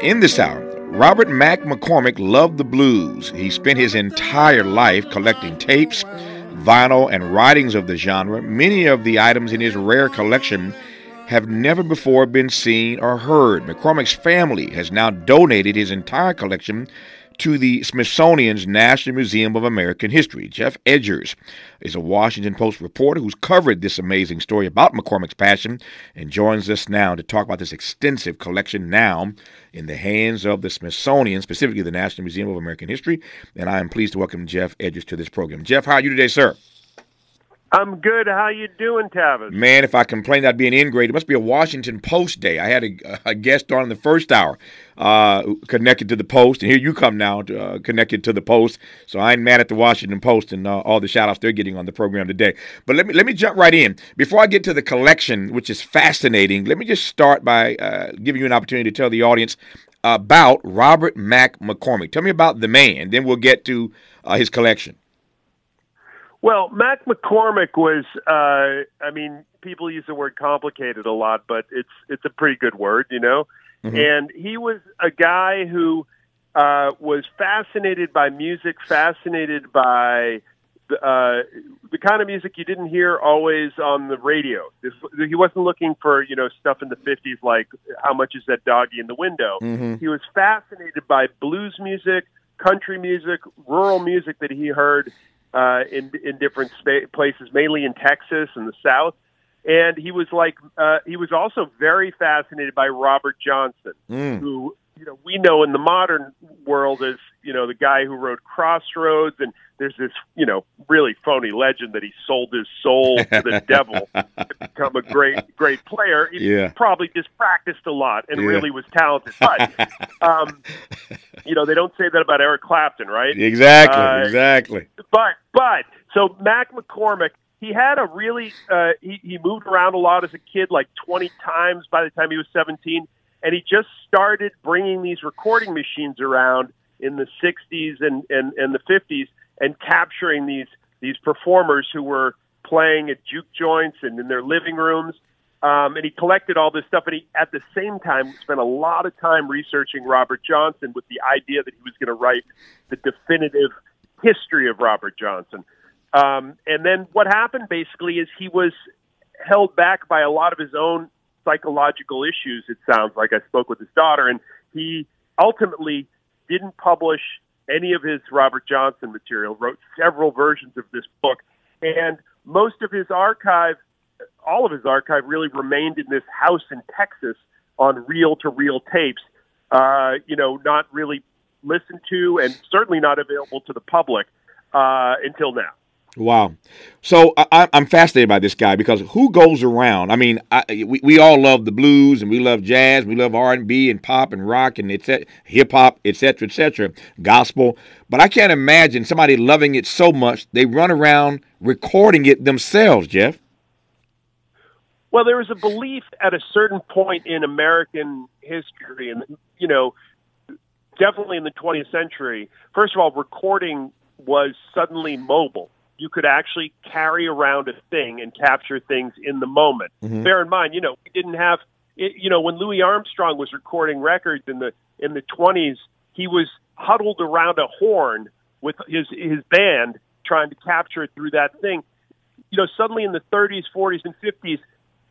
in this hour, Robert Mack McCormick loved the blues. He spent his entire life collecting tapes, vinyl, and writings of the genre. Many of the items in his rare collection have never before been seen or heard. McCormick's family has now donated his entire collection to the Smithsonian's National Museum of American History. Geoff Edgers is a Washington Post reporter who's covered this amazing story about McCormick's passion and joins us now to talk about this extensive collection now in the hands of the Smithsonian, specifically the National Museum of American History. And I am pleased to welcome Geoff Edgers to this program. Geoff, how are you today, sir? I'm good. How you doing, Tavis? Man, if I complained I'd be an ingrate. It must be a Washington Post day. I had a, a guest on in the first hour uh, connected to the Post, and here you come now uh, connected to the Post. So I'm mad at the Washington Post and uh, all the shout-outs they're getting on the program today. But let me let me jump right in. Before I get to the collection, which is fascinating, let me just start by uh, giving you an opportunity to tell the audience about Robert Mack McCormick. Tell me about the man, then we'll get to uh, his collection. Well, Mac McCormick was, uh, I mean, people use the word complicated a lot, but it's it's a pretty good word, you know. Mm-hmm. And he was a guy who uh, was fascinated by music, fascinated by the, uh, the kind of music you didn't hear always on the radio. This, he wasn't looking for you know stuff in the '50s like "How much is that doggy in the window." Mm-hmm. He was fascinated by blues music, country music, rural music that he heard uh, in in different spa- places, mainly in Texas and the South. And he was like, uh, he was also very fascinated by Robert Johnson, mm. who you know we know in the modern world as you know the guy who wrote Crossroads, and there's this you know really phony legend that he sold his soul to the devil to become a great great player. He yeah. probably just practiced a lot and yeah. really was talented, but um, you know they don't say that about Eric Clapton, right? Exactly, uh, exactly. But but so Mack McCormick he had a really uh, he, he moved around a lot as a kid, like 20 times by the time he was 17 and he just started bringing these recording machines around in the 60s and, and, and the 50s and capturing these these performers who were playing at juke joints and in their living rooms. Um, and he collected all this stuff, and he at the same time spent a lot of time researching Robert Johnson with the idea that he was going to write the definitive history of Robert Johnson. Um, and then what happened basically is he was held back by a lot of his own psychological issues, it sounds like. I spoke with his daughter, and he ultimately didn't publish any of his Robert Johnson material, wrote several versions of this book, and most of his archive, all of his archive, really remained in this house in Texas on reel to reel tapes, uh, you know, not really listened to and certainly not available to the public uh, until now. Wow. So I, am fascinated by this guy because who goes around? I mean, I, we, we all love the blues and we love jazz, we love R and B and pop and rock and etc. hip hop, etc. etc. gospel. But I can't imagine somebody loving it so much they run around recording it themselves, Geoff. Well, there was a belief at a certain point in American history, and you know, definitely in the 20th century. First of all, recording was suddenly mobile you could actually carry around a thing and capture things in the moment. Mm-hmm. Bear in mind, you know, we didn't have, it, you know, when Louis Armstrong was recording records in the in the twenties, he was huddled around a horn with his his band trying to capture it through that thing. You know, suddenly in the 30s, 40s, and 50s,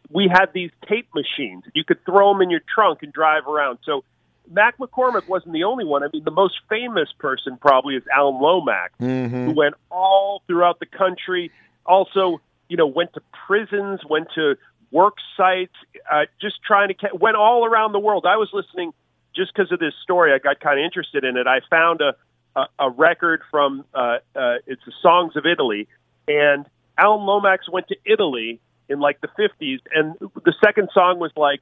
we had these tape machines. You could throw them in your trunk and drive around. So Mack McCormick wasn't the only one. I mean, the most famous person probably is Alan Lomax, mm-hmm. who went all throughout the country. Also, you know, went to prisons, went to work sites, uh, just trying to went all around the world. I was listening just because of this story. I got kind of interested in it. I found a a, a record from uh, uh, it's the Songs of Italy, and Alan Lomax went to Italy in like the 50s, and the second song was like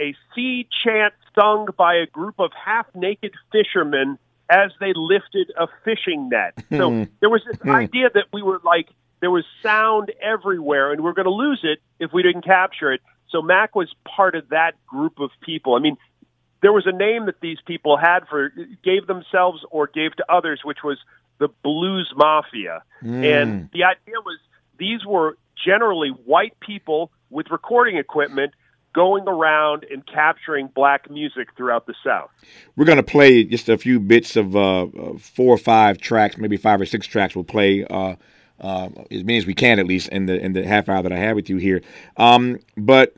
a sea chant sung by a group of half naked fishermen as they lifted a fishing net. So hmm. there was this hmm. idea that we were like, there was sound everywhere and we are going to lose it if we didn't capture it. So Mac was part of that group of people. I mean, there was a name that these people had for, gave themselves or gave to others, which was the Blues Mafia. Mm. And the idea was these were generally white people with recording equipment going around and capturing black music throughout the South. We're going to play just a few bits of uh, four or five tracks, maybe five or six tracks. We'll play uh, uh, as many as we can, at least in the in the half hour that I have with you here. Um, but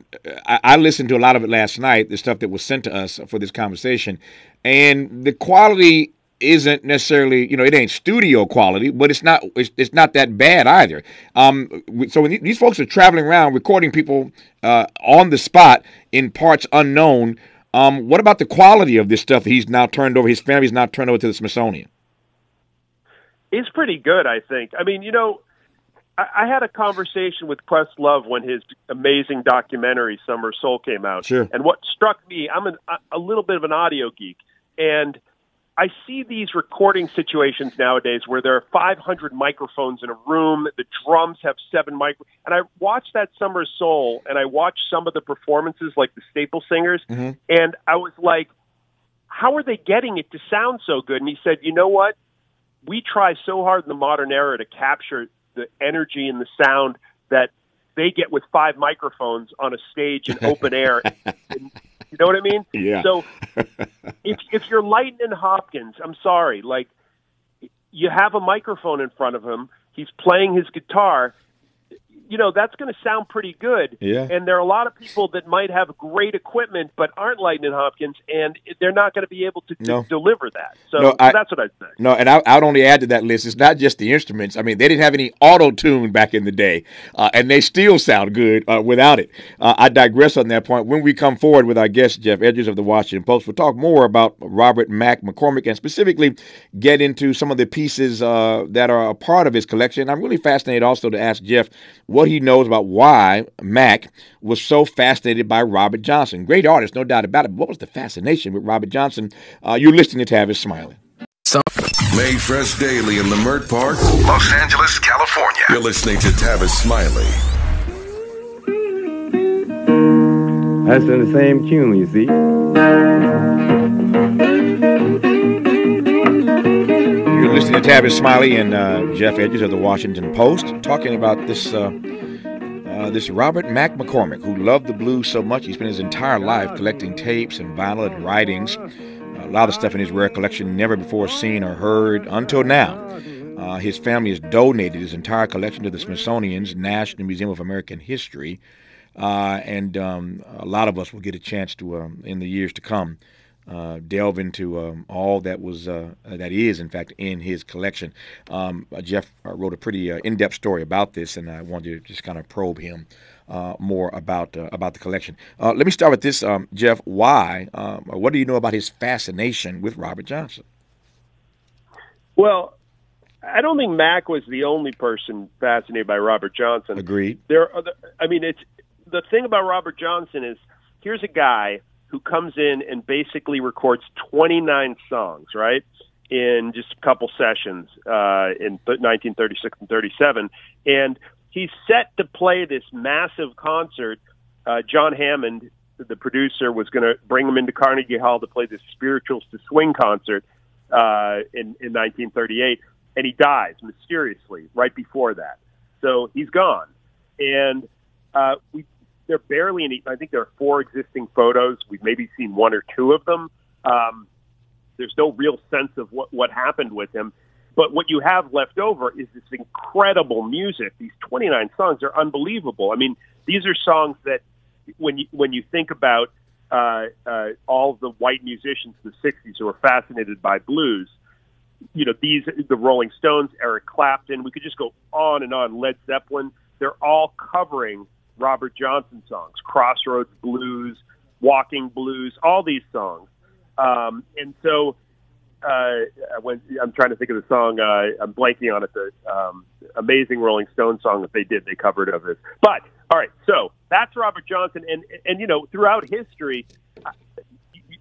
I, I, listened to a lot of it last night, the stuff that was sent to us for this conversation, and the quality isn't necessarily you know it ain't studio quality but it's not it's, it's not that bad either um so when these folks are traveling around recording people uh, on the spot in parts unknown um what about the quality of this stuff that he's now turned over his family's now turned over to the smithsonian it's pretty good i think i mean you know I, I had a conversation with Questlove when his amazing documentary Summer Soul came out. Sure. And what struck me, I'm an, a little bit of an audio geek, and I see these recording situations nowadays where there are 500 microphones in a room. The drums have seven micro, and I watched that Summer Soul, and I watched some of the performances, like the Staple Singers, mm-hmm. and I was like, "How are they getting it to sound so good?" And he said, "You know what? We try so hard in the modern era to capture the energy and the sound that they get with five microphones on a stage in open air." and, you know what I mean? Yeah. So if if you're Lightning Hopkins, I'm sorry, like you have a microphone in front of him, he's playing his guitar, you know that's going to sound pretty good. Yeah. And there are a lot of people that might have great equipment but aren't Lightning Hopkins, and they're not going to be able to, no. deliver that. So, no, I, so, that's what I'd say. No, and I, would only add to that list. It's not just the instruments. I mean, they didn't have any auto tune back in the day, uh, and they still sound good uh, without it. Uh, I digress on that point. When we come forward with our guest Geoff Edgers of the Washington Post, we'll talk more about Robert Mack McCormick and specifically get into some of the pieces uh, that are a part of his collection. I'm really fascinated also to ask Geoff what he knows about why Mack was so fascinated by Robert Johnson. Great artist, no doubt about it. But what was the fascination with Robert Johnson? Uh, you're listening to Tavis Smiley. Made fresh daily in Leimert Park, Los Angeles, California. You're listening to Tavis Smiley. That's in the same tune, you see. To Tavis Smiley and uh, Geoff Edgers of the Washington Post talking about this uh, uh, this Robert Mack McCormick, who loved the blues so much, he spent his entire life collecting tapes and vinyl and writings. a lot of stuff in his rare collection never before seen or heard until now. Uh, his family has donated his entire collection to the Smithsonian's National Museum of American History, uh, and um, a lot of us will get a chance to, um, in the years to come, uh, delve into um, all that was uh, that is in fact in his collection. Um, uh, Geoff uh, wrote a pretty uh, in-depth story about this, and I wanted to just kind of probe him uh, more about about the collection. let me start with this, um, Geoff. Why? Um, what do you know about his fascination with Robert Johnson? Well, I don't think Mack was the only person fascinated by Robert Johnson. Agreed. There, are other, I mean, it's the thing about Robert Johnson is here's a guy who comes in and basically records 29 songs, right? In just a couple sessions uh, in 1936 and 37. And he's set to play this massive concert. Uh, John Hammond, the producer, was going to bring him into Carnegie Hall to play this Spirituals to Swing concert uh, in, in 1938. And he dies mysteriously right before that. So he's gone. And uh, we they're barely any. I think there are four existing photos. We've maybe seen one or two of them. Um, there's no real sense of what what happened with him. But what you have left over is this incredible music. These 29 songs are unbelievable. I mean, these are songs that when you when you think about uh, uh, all the white musicians in the 60s who were fascinated by blues, you know, these the Rolling Stones, Eric Clapton, we could just go on and on. Led Zeppelin, they're all covering Robert Johnson songs, Crossroads Blues, Walking Blues, all these songs. Um, and so uh, when I'm trying to think of the song, uh, I'm blanking on it. The um, amazing Rolling Stone song that they did, they covered of it. But all right, so that's Robert Johnson, and and you know throughout history, uh,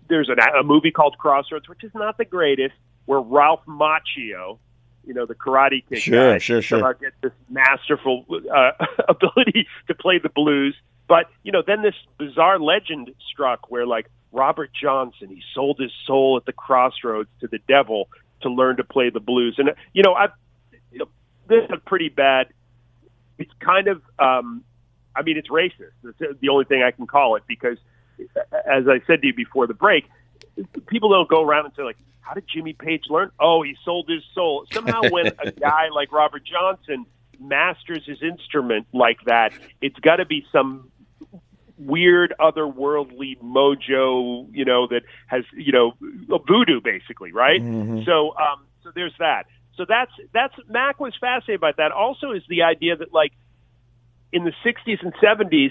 there's an, a movie called Crossroads, which is not the greatest, where Ralph Macchio, you know, the Karate Kid sure, guy sure, sure. somehow gets this masterful uh, ability to play the blues. But you know, then this bizarre legend struck where like Robert Johnson, he sold his soul at the crossroads to the devil to learn to play the blues. And you know, I you know, this is pretty bad. It's kind of um, I mean, it's racist. It's the only thing I can call it because, as I said to you before the break, people don't go around and say like, "How did Jimmy Page learn?" Oh, he sold his soul. Somehow, when a guy like Robert Johnson masters his instrument like that, it's got to be some weird otherworldly mojo, you know, that has, you know, a voodoo basically, right? Mm-hmm. So, um, so there's that. So that's that's Mac was fascinated by that. Also, is the idea that like in the '60s and '70s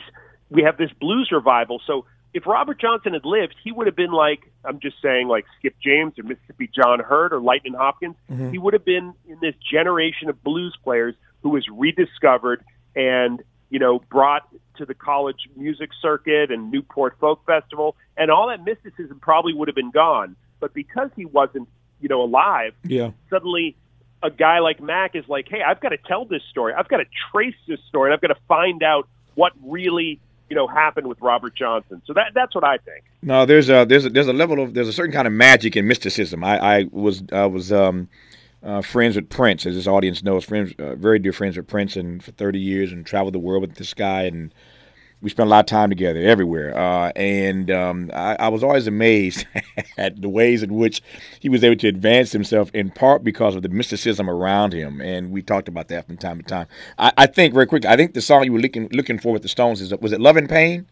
we have this blues revival. So if Robert Johnson had lived, he would have been like I'm just saying, like Skip James or Mississippi John Hurt or Lightning Hopkins. Mm-hmm. He would have been in this generation of blues players who was rediscovered and you know brought to the college music circuit and Newport Folk Festival, and all that mysticism probably would have been gone. But because he wasn't, you know, alive, yeah, suddenly a guy like Mac is like, hey, I've got to tell this story. I've got to trace this story, and I've got to find out what really you know happened with Robert Johnson. So that that's what I think. No, there's a there's a there's a level of there's a certain kind of magic and mysticism. I I was I was um uh, friends with Prince, as this audience knows, friends, uh, very dear friends with Prince, and for 30 years, and traveled the world with this guy, and we spent a lot of time together everywhere. Uh, and um, I, I, was always amazed at the ways in which he was able to advance himself, in part because of the mysticism around him. And we talked about that from time to time. I, I think very quickly, I think the song you were looking looking for with the Stones is was it Love and Pain?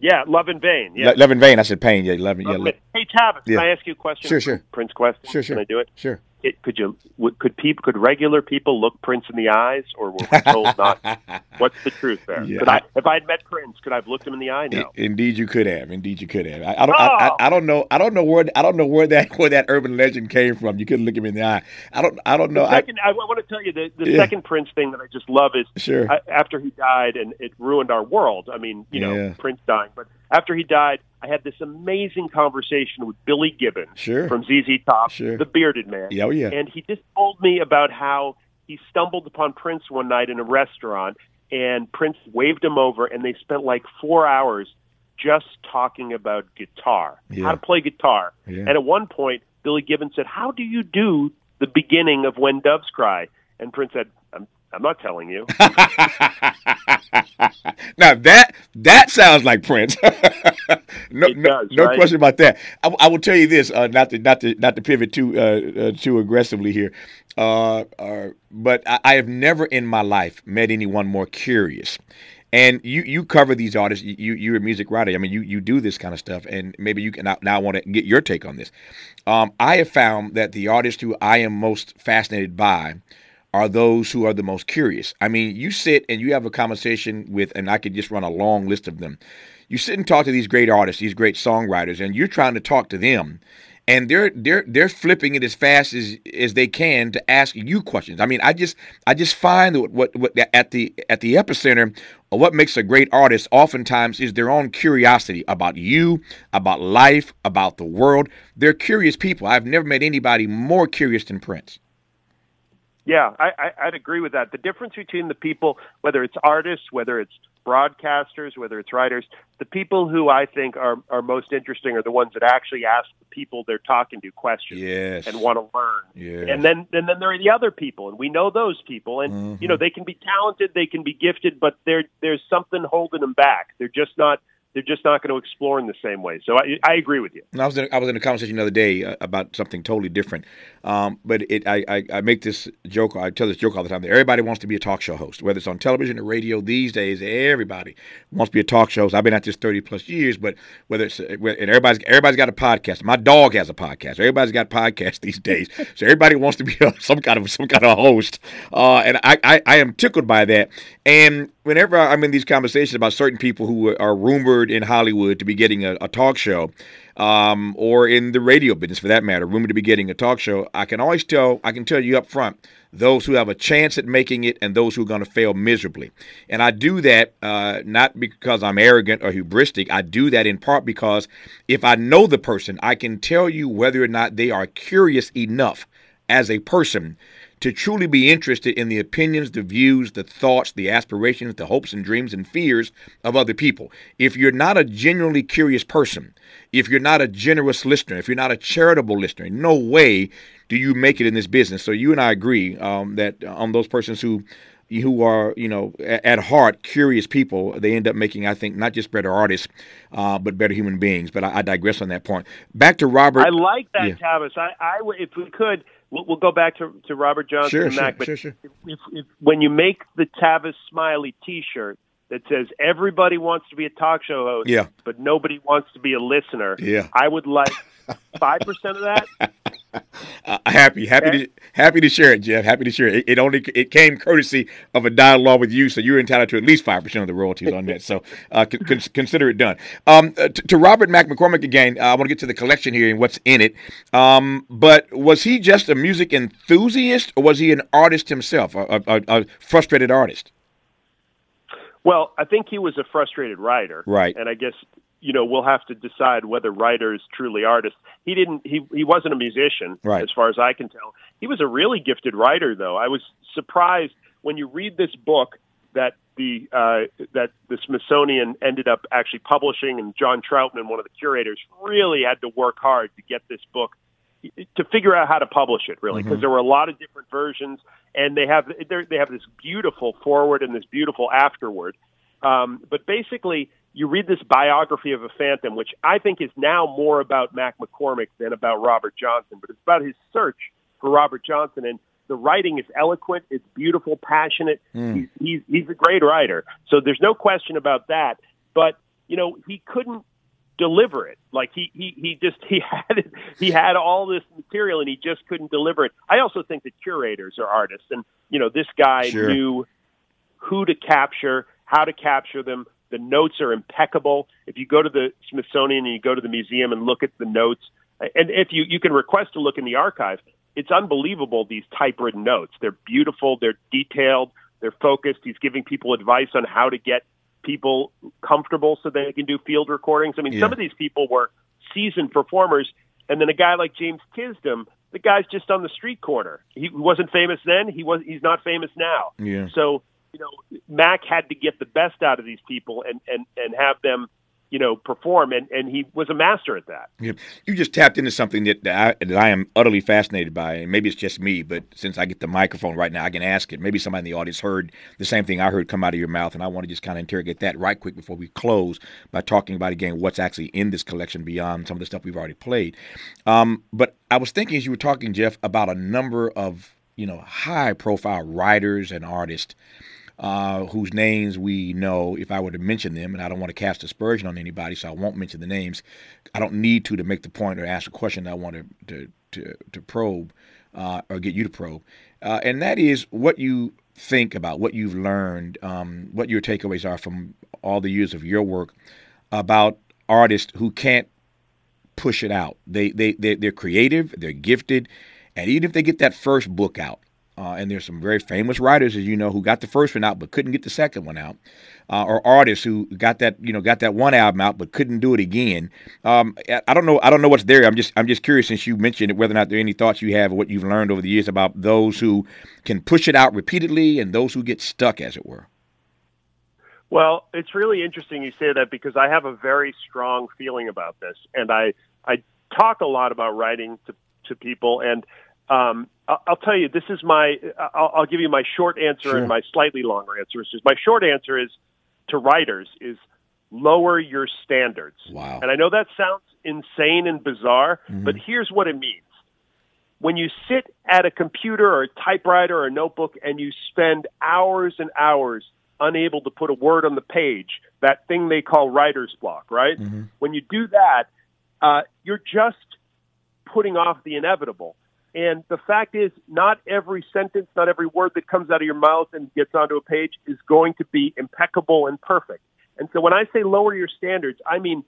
Yeah, Love in Vain. Yeah, Love in Vain. I said Pain. Yeah, Love. yeah, love. Hey, Tavis, yeah. can I ask you a question? Sure, sure. Prince question. Sure, sure. Can I do it? Sure it, could you could people could regular people look Prince in the eyes, or were we told not? What's the truth there? Yeah. Could I, if I had met Prince, could I have looked him in the eye? No. Indeed, you could have. Indeed, you could have. I, I don't. Oh. I, I, don't know. I don't know where. I don't know where that where that urban legend came from. You couldn't look him in the eye. I don't. I don't know. Second, I, want to tell you the, the yeah. second Prince thing that I just love is sure. after he died and it ruined our world. I mean, you know, Prince dying, but after he died, I had this amazing conversation with Billy Gibbons sure. from ZZ Top, sure. the bearded man. Yeah, oh yeah. And he just told me about how he stumbled upon Prince one night in a restaurant, and Prince waved him over, and they spent like four hours just talking about guitar, yeah. how to play guitar. Yeah. And at one point, Billy Gibbons said, "How do you do the beginning of When Doves Cry?" And Prince said, "I'm I'm not telling you." now that that sounds like Prince. no, no, no right? question about that. I, I, will tell you this, uh, not to not to not to pivot too uh, uh, too aggressively here, uh, uh, but I, I, have never in my life met anyone more curious. And you you cover these artists. You you're a music writer. I mean, you you do this kind of stuff, and maybe you can now, now I want to get your take on this. Um, I have found that the artists who I am most fascinated by are those who are the most curious. I mean, you sit and you have a conversation with, and I could just run a long list of them. You sit and talk to these great artists, these great songwriters, and you're trying to talk to them, and they're they're they're flipping it as fast as as they can to ask you questions. I mean, I just I just find what what, what at the at the epicenter of what makes a great artist oftentimes is their own curiosity about you, about life, about the world. They're curious people. I've never met anybody more curious than Prince. Yeah, I, I, I'd agree with that. The difference between the people, whether it's artists, whether it's broadcasters, whether it's writers, the people who I think are, are most interesting are the ones that actually ask the people they're talking to questions yes. and want to learn. Yes. And then and then there are the other people, and we know those people. And mm-hmm. you know they can be talented, they can be gifted, but there there's something holding them back. They're just not they're just not going to explore in the same way. So I, I agree with you. I was in, I was in a conversation the other day uh, about something totally different, um, but it I, I, I, make this joke. I tell this joke all the time. That everybody wants to be a talk show host, whether it's on television or radio. These days, everybody wants to be a talk show host. I've been at this thirty plus years, but whether it's and everybody's everybody's got a podcast. My dog has a podcast. Everybody's got podcasts these days, so everybody wants to be a, some kind of some kind of host. Uh, and I, I I am tickled by that. And whenever I'm in these conversations about certain people who are rumored in Hollywood to be getting a, a talk show, um, or in the radio business for that matter, rumored to be getting a talk show, I can always tell, I can tell you up front, those who have a chance at making it and those who are going to fail miserably. And I do that uh, not because I'm arrogant or hubristic. I do that in part because if I know the person, I can tell you whether or not they are curious enough as a person to truly be interested in the opinions, the views, the thoughts, the aspirations, the hopes and dreams and fears of other people. If you're not a genuinely curious person, if you're not a generous listener, if you're not a charitable listener, no way do you make it in this business. So you and I agree um, that on those persons who who are, you know, at heart curious people, they end up making, I think, not just better artists, uh, but better human beings. But I, I, digress on that point. Back to Robert. I like that, yeah. Tavis. I, I, if we could, we'll, we'll, go back to, to Robert Johnson sure, and Mac. Sure, but sure, sure. If, if, if, when you make the Tavis Smiley T-shirt that says everybody wants to be a talk show host, yeah. but nobody wants to be a listener, yeah. I would like five percent of that. Uh, happy, happy okay. to happy to share it, Geoff. Happy to share it. it. It only it came courtesy of a dialogue with you, so you're entitled to at least five percent of the royalties on that. So uh, con- consider it done. Um, uh, to, to, Robert Mac McCormick again, uh, I want to get to the collection here and what's in it. Um, but was he just a music enthusiast, or was he an artist himself, a, a, a frustrated artist? Well, I think he was a frustrated writer, right? And I guess you know we'll have to decide whether writer is truly artist. He didn't. He he wasn't a musician, right. as far as I can tell. He was a really gifted writer, though. I was surprised when you read this book that the uh, that the Smithsonian ended up actually publishing, and John Troutman, one of the curators, really had to work hard to get this book to figure out how to publish it really because mm-hmm. there were a lot of different versions and they have they have this beautiful forward and this beautiful afterward um, but basically you read this biography of a phantom, which I think is now more about Mac McCormick than about Robert Johnson, but it's about his search for Robert Johnson. And the writing is eloquent, it's beautiful, passionate. Mm. He's, he's he's a great writer, so there's no question about that. But you know, he couldn't deliver it. Like he he he just he had it, he had all this material and he just couldn't deliver it. I also think that curators are artists, and you know, this guy sure. knew who to capture, how to capture them, the notes are impeccable. If you go to the Smithsonian and you go to the museum and look at the notes, and if you, you can request to look in the archive, it's unbelievable, these typewritten notes. They're beautiful, they're detailed, they're focused. He's giving people advice on how to get people comfortable so they can do field recordings. I mean, yeah. some of these people were seasoned performers, and then a guy like James Tisdom, the guy's just on the street corner. He wasn't famous then. He was. He's not famous now. Yeah. So you know, Mac had to get the best out of these people and and and have them, you know, perform, and and he was a master at that. Yeah. You just tapped into something that that I, that I am utterly fascinated by, and maybe it's just me, but since I get the microphone right now, I can ask it. Maybe somebody in the audience heard the same thing I heard come out of your mouth, and I want to just kind of interrogate that right quick before we close by talking about again what's actually in this collection beyond some of the stuff we've already played. Um, but I was thinking as you were talking, Geoff, about a number of you know high profile writers and artists uh, whose names we know if I were to mention them, and I don't want to cast aspersion on anybody, so I won't mention the names. I don't need to to make the point or ask a question I want to to to, to probe uh, or get you to probe, uh, and that is what you think about what you've learned, um, what your takeaways are from all the years of your work about artists who can't push it out. They they they they're creative, they're gifted, and even if they get that first book out, uh, and there's some very famous writers, as you know, who got the first one out but couldn't get the second one out, uh, or artists who got that you know got that one album out but couldn't do it again. Um, I don't know. I don't know what's there. I'm just I'm just curious since you mentioned it, whether or not there are any thoughts you have or what you've learned over the years about those who can push it out repeatedly and those who get stuck, as it were. Well, it's really interesting you say that because I have a very strong feeling about this, and I I talk a lot about writing to to people and um, I'll tell you, this is my. I'll, I'll give you my short answer sure. and my slightly longer answer. Is my short answer is to writers is lower your standards. Wow. And I know that sounds insane and bizarre, mm-hmm. but here's what it means. When you sit at a computer or a typewriter or a notebook and you spend hours and hours unable to put a word on the page, that thing they call writer's block, right? Mm-hmm. When you do that, uh, you're just putting off the inevitable. And the fact is, not every sentence, not every word that comes out of your mouth and gets onto a page is going to be impeccable and perfect. And so when I say lower your standards, I mean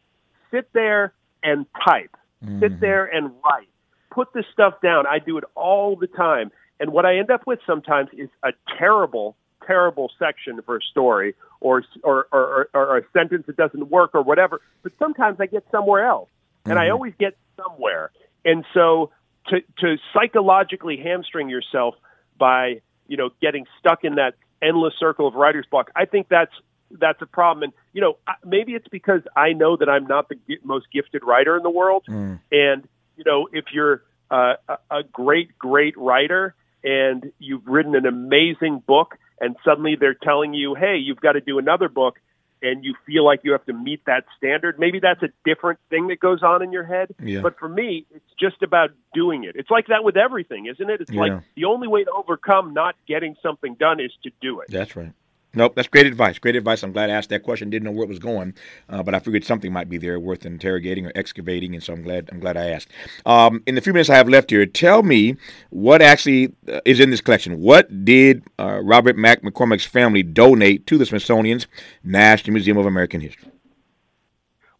sit there and type, mm-hmm. sit there and write, put this stuff down. I do it all the time. And what I end up with sometimes is a terrible, terrible section for a story or, or, or, or a sentence that doesn't work or whatever. But sometimes I get somewhere else. And mm-hmm. I always get somewhere. And so to to psychologically hamstring yourself by you know getting stuck in that endless circle of writer's block. I think that's that's a problem. And you know maybe it's because I know that I'm not the most gifted writer in the world. Mm. And you know if you're uh, a great great writer and you've written an amazing book and suddenly they're telling you, hey, you've got to do another book, and you feel like you have to meet that standard. Maybe that's a different thing that goes on in your head. Yeah. But for me, it's just about doing it. It's like that with everything, isn't it? It's Yeah. like the only way to overcome not getting something done is to do it. That's right. Nope, that's great advice. Great advice. I'm glad I asked that question. Didn't know where it was going, uh, but I figured something might be there worth interrogating or excavating, and so I'm glad. I'm glad I asked. Um, in the few minutes I have left here, tell me what actually uh, is in this collection. What did uh, Robert Mack McCormick's family donate to the Smithsonian's National Museum of American History?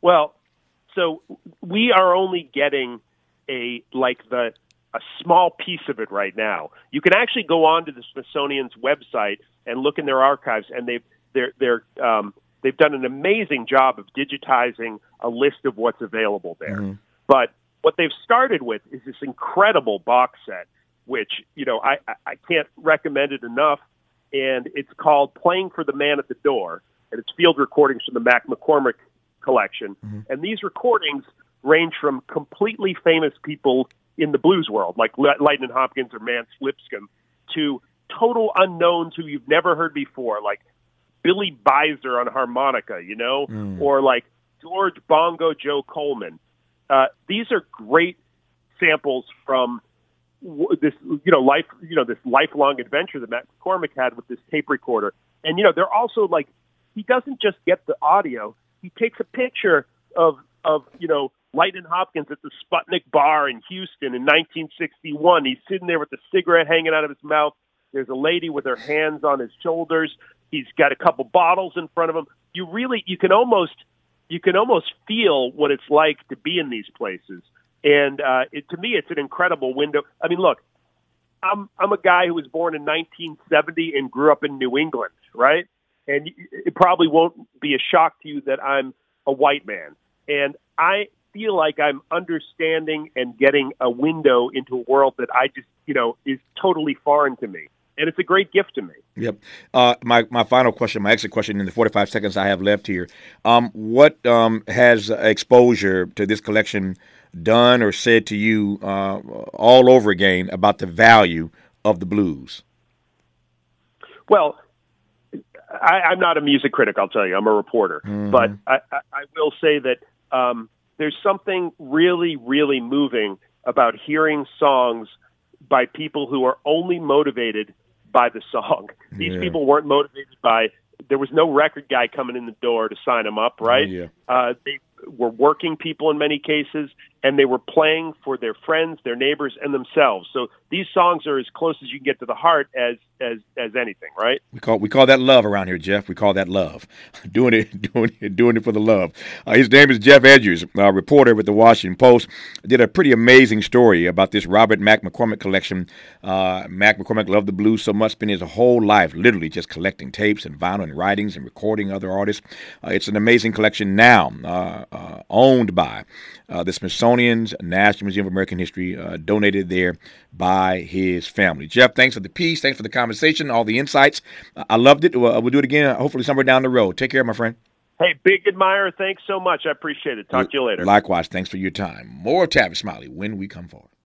Well, so we are only getting a like the a small piece of it right now. You can actually go on to the Smithsonian's website and look in their archives, and they've they're they're um, they've done an amazing job of digitizing a list of what's available there. But what they've started with is this incredible box set, which you know I I- I can't recommend it enough, and it's called "Playing for the Man at the Door," and it's field recordings from the Mac McCormick collection. And these recordings range from completely famous people in the blues world, like Lightning Hopkins or Mance Lipscomb, to total unknowns who you've never heard before, like Billy Bizor on harmonica, you know, or like George Bongo Joe Coleman. Uh, these are great samples from this, you know, life, you know, this lifelong adventure that Mack McCormick had with this tape recorder. And you know, they're also like he doesn't just get the audio; he takes a picture of of you know Lightning Hopkins at the Sputnik bar in Houston in 1961. He's sitting there with a cigarette hanging out of his mouth. There's a lady with her hands on his shoulders. He's got a couple bottles in front of him. You really, you can almost, you can almost feel what it's like to be in these places. And uh, it, to me, it's an incredible window. I mean, look, I'm I'm a guy who was born in 1970 and grew up in New England, right? And it probably won't be a shock to you that I'm a white man, and I feel like I'm understanding and getting a window into a world that I just, you know, is totally foreign to me, and it's a great gift to me. Yep. Uh, my my final question, my exit question in the 45 seconds I have left here. Um, what um, has exposure to this collection done or said to you uh, all over again about the value of the blues? Well, I, I'm not a music critic. I'll tell you, I'm a reporter. But I, I, I will say that um, there's something really, really moving about hearing songs by people who are only motivated by the song. These Yeah. people weren't motivated by. There was no record guy coming in the door to sign them up, right? yeah. Uh, they were working people in many cases, and they were playing for their friends, their neighbors, and themselves. So these songs are as close as you can get to the heart as as as anything, right? We call we call that love around here, Geoff. We call that love. doing it, doing it, doing it for the love. Uh, his name is Geoff Edgers, a reporter with the Washington Post. Did a pretty amazing story about this Robert Mack McCormick collection. Uh, Mack McCormick loved the blues so much, spent his whole life literally just collecting tapes and vinyl and writings and recording other artists. Uh, it's an amazing collection now, uh, uh, owned by uh, the Smithsonian's National Museum of American History, uh, donated there by his family. Geoff, thanks for the piece. Thanks for the conversation, all the insights. Uh, I loved it. We'll, we'll do it again, hopefully, somewhere down the road. Take care, my friend. Hey, big admirer. Thanks so much. I appreciate it. Talk to you later. Likewise, thanks for your time. More Tavis Smiley when we come forward.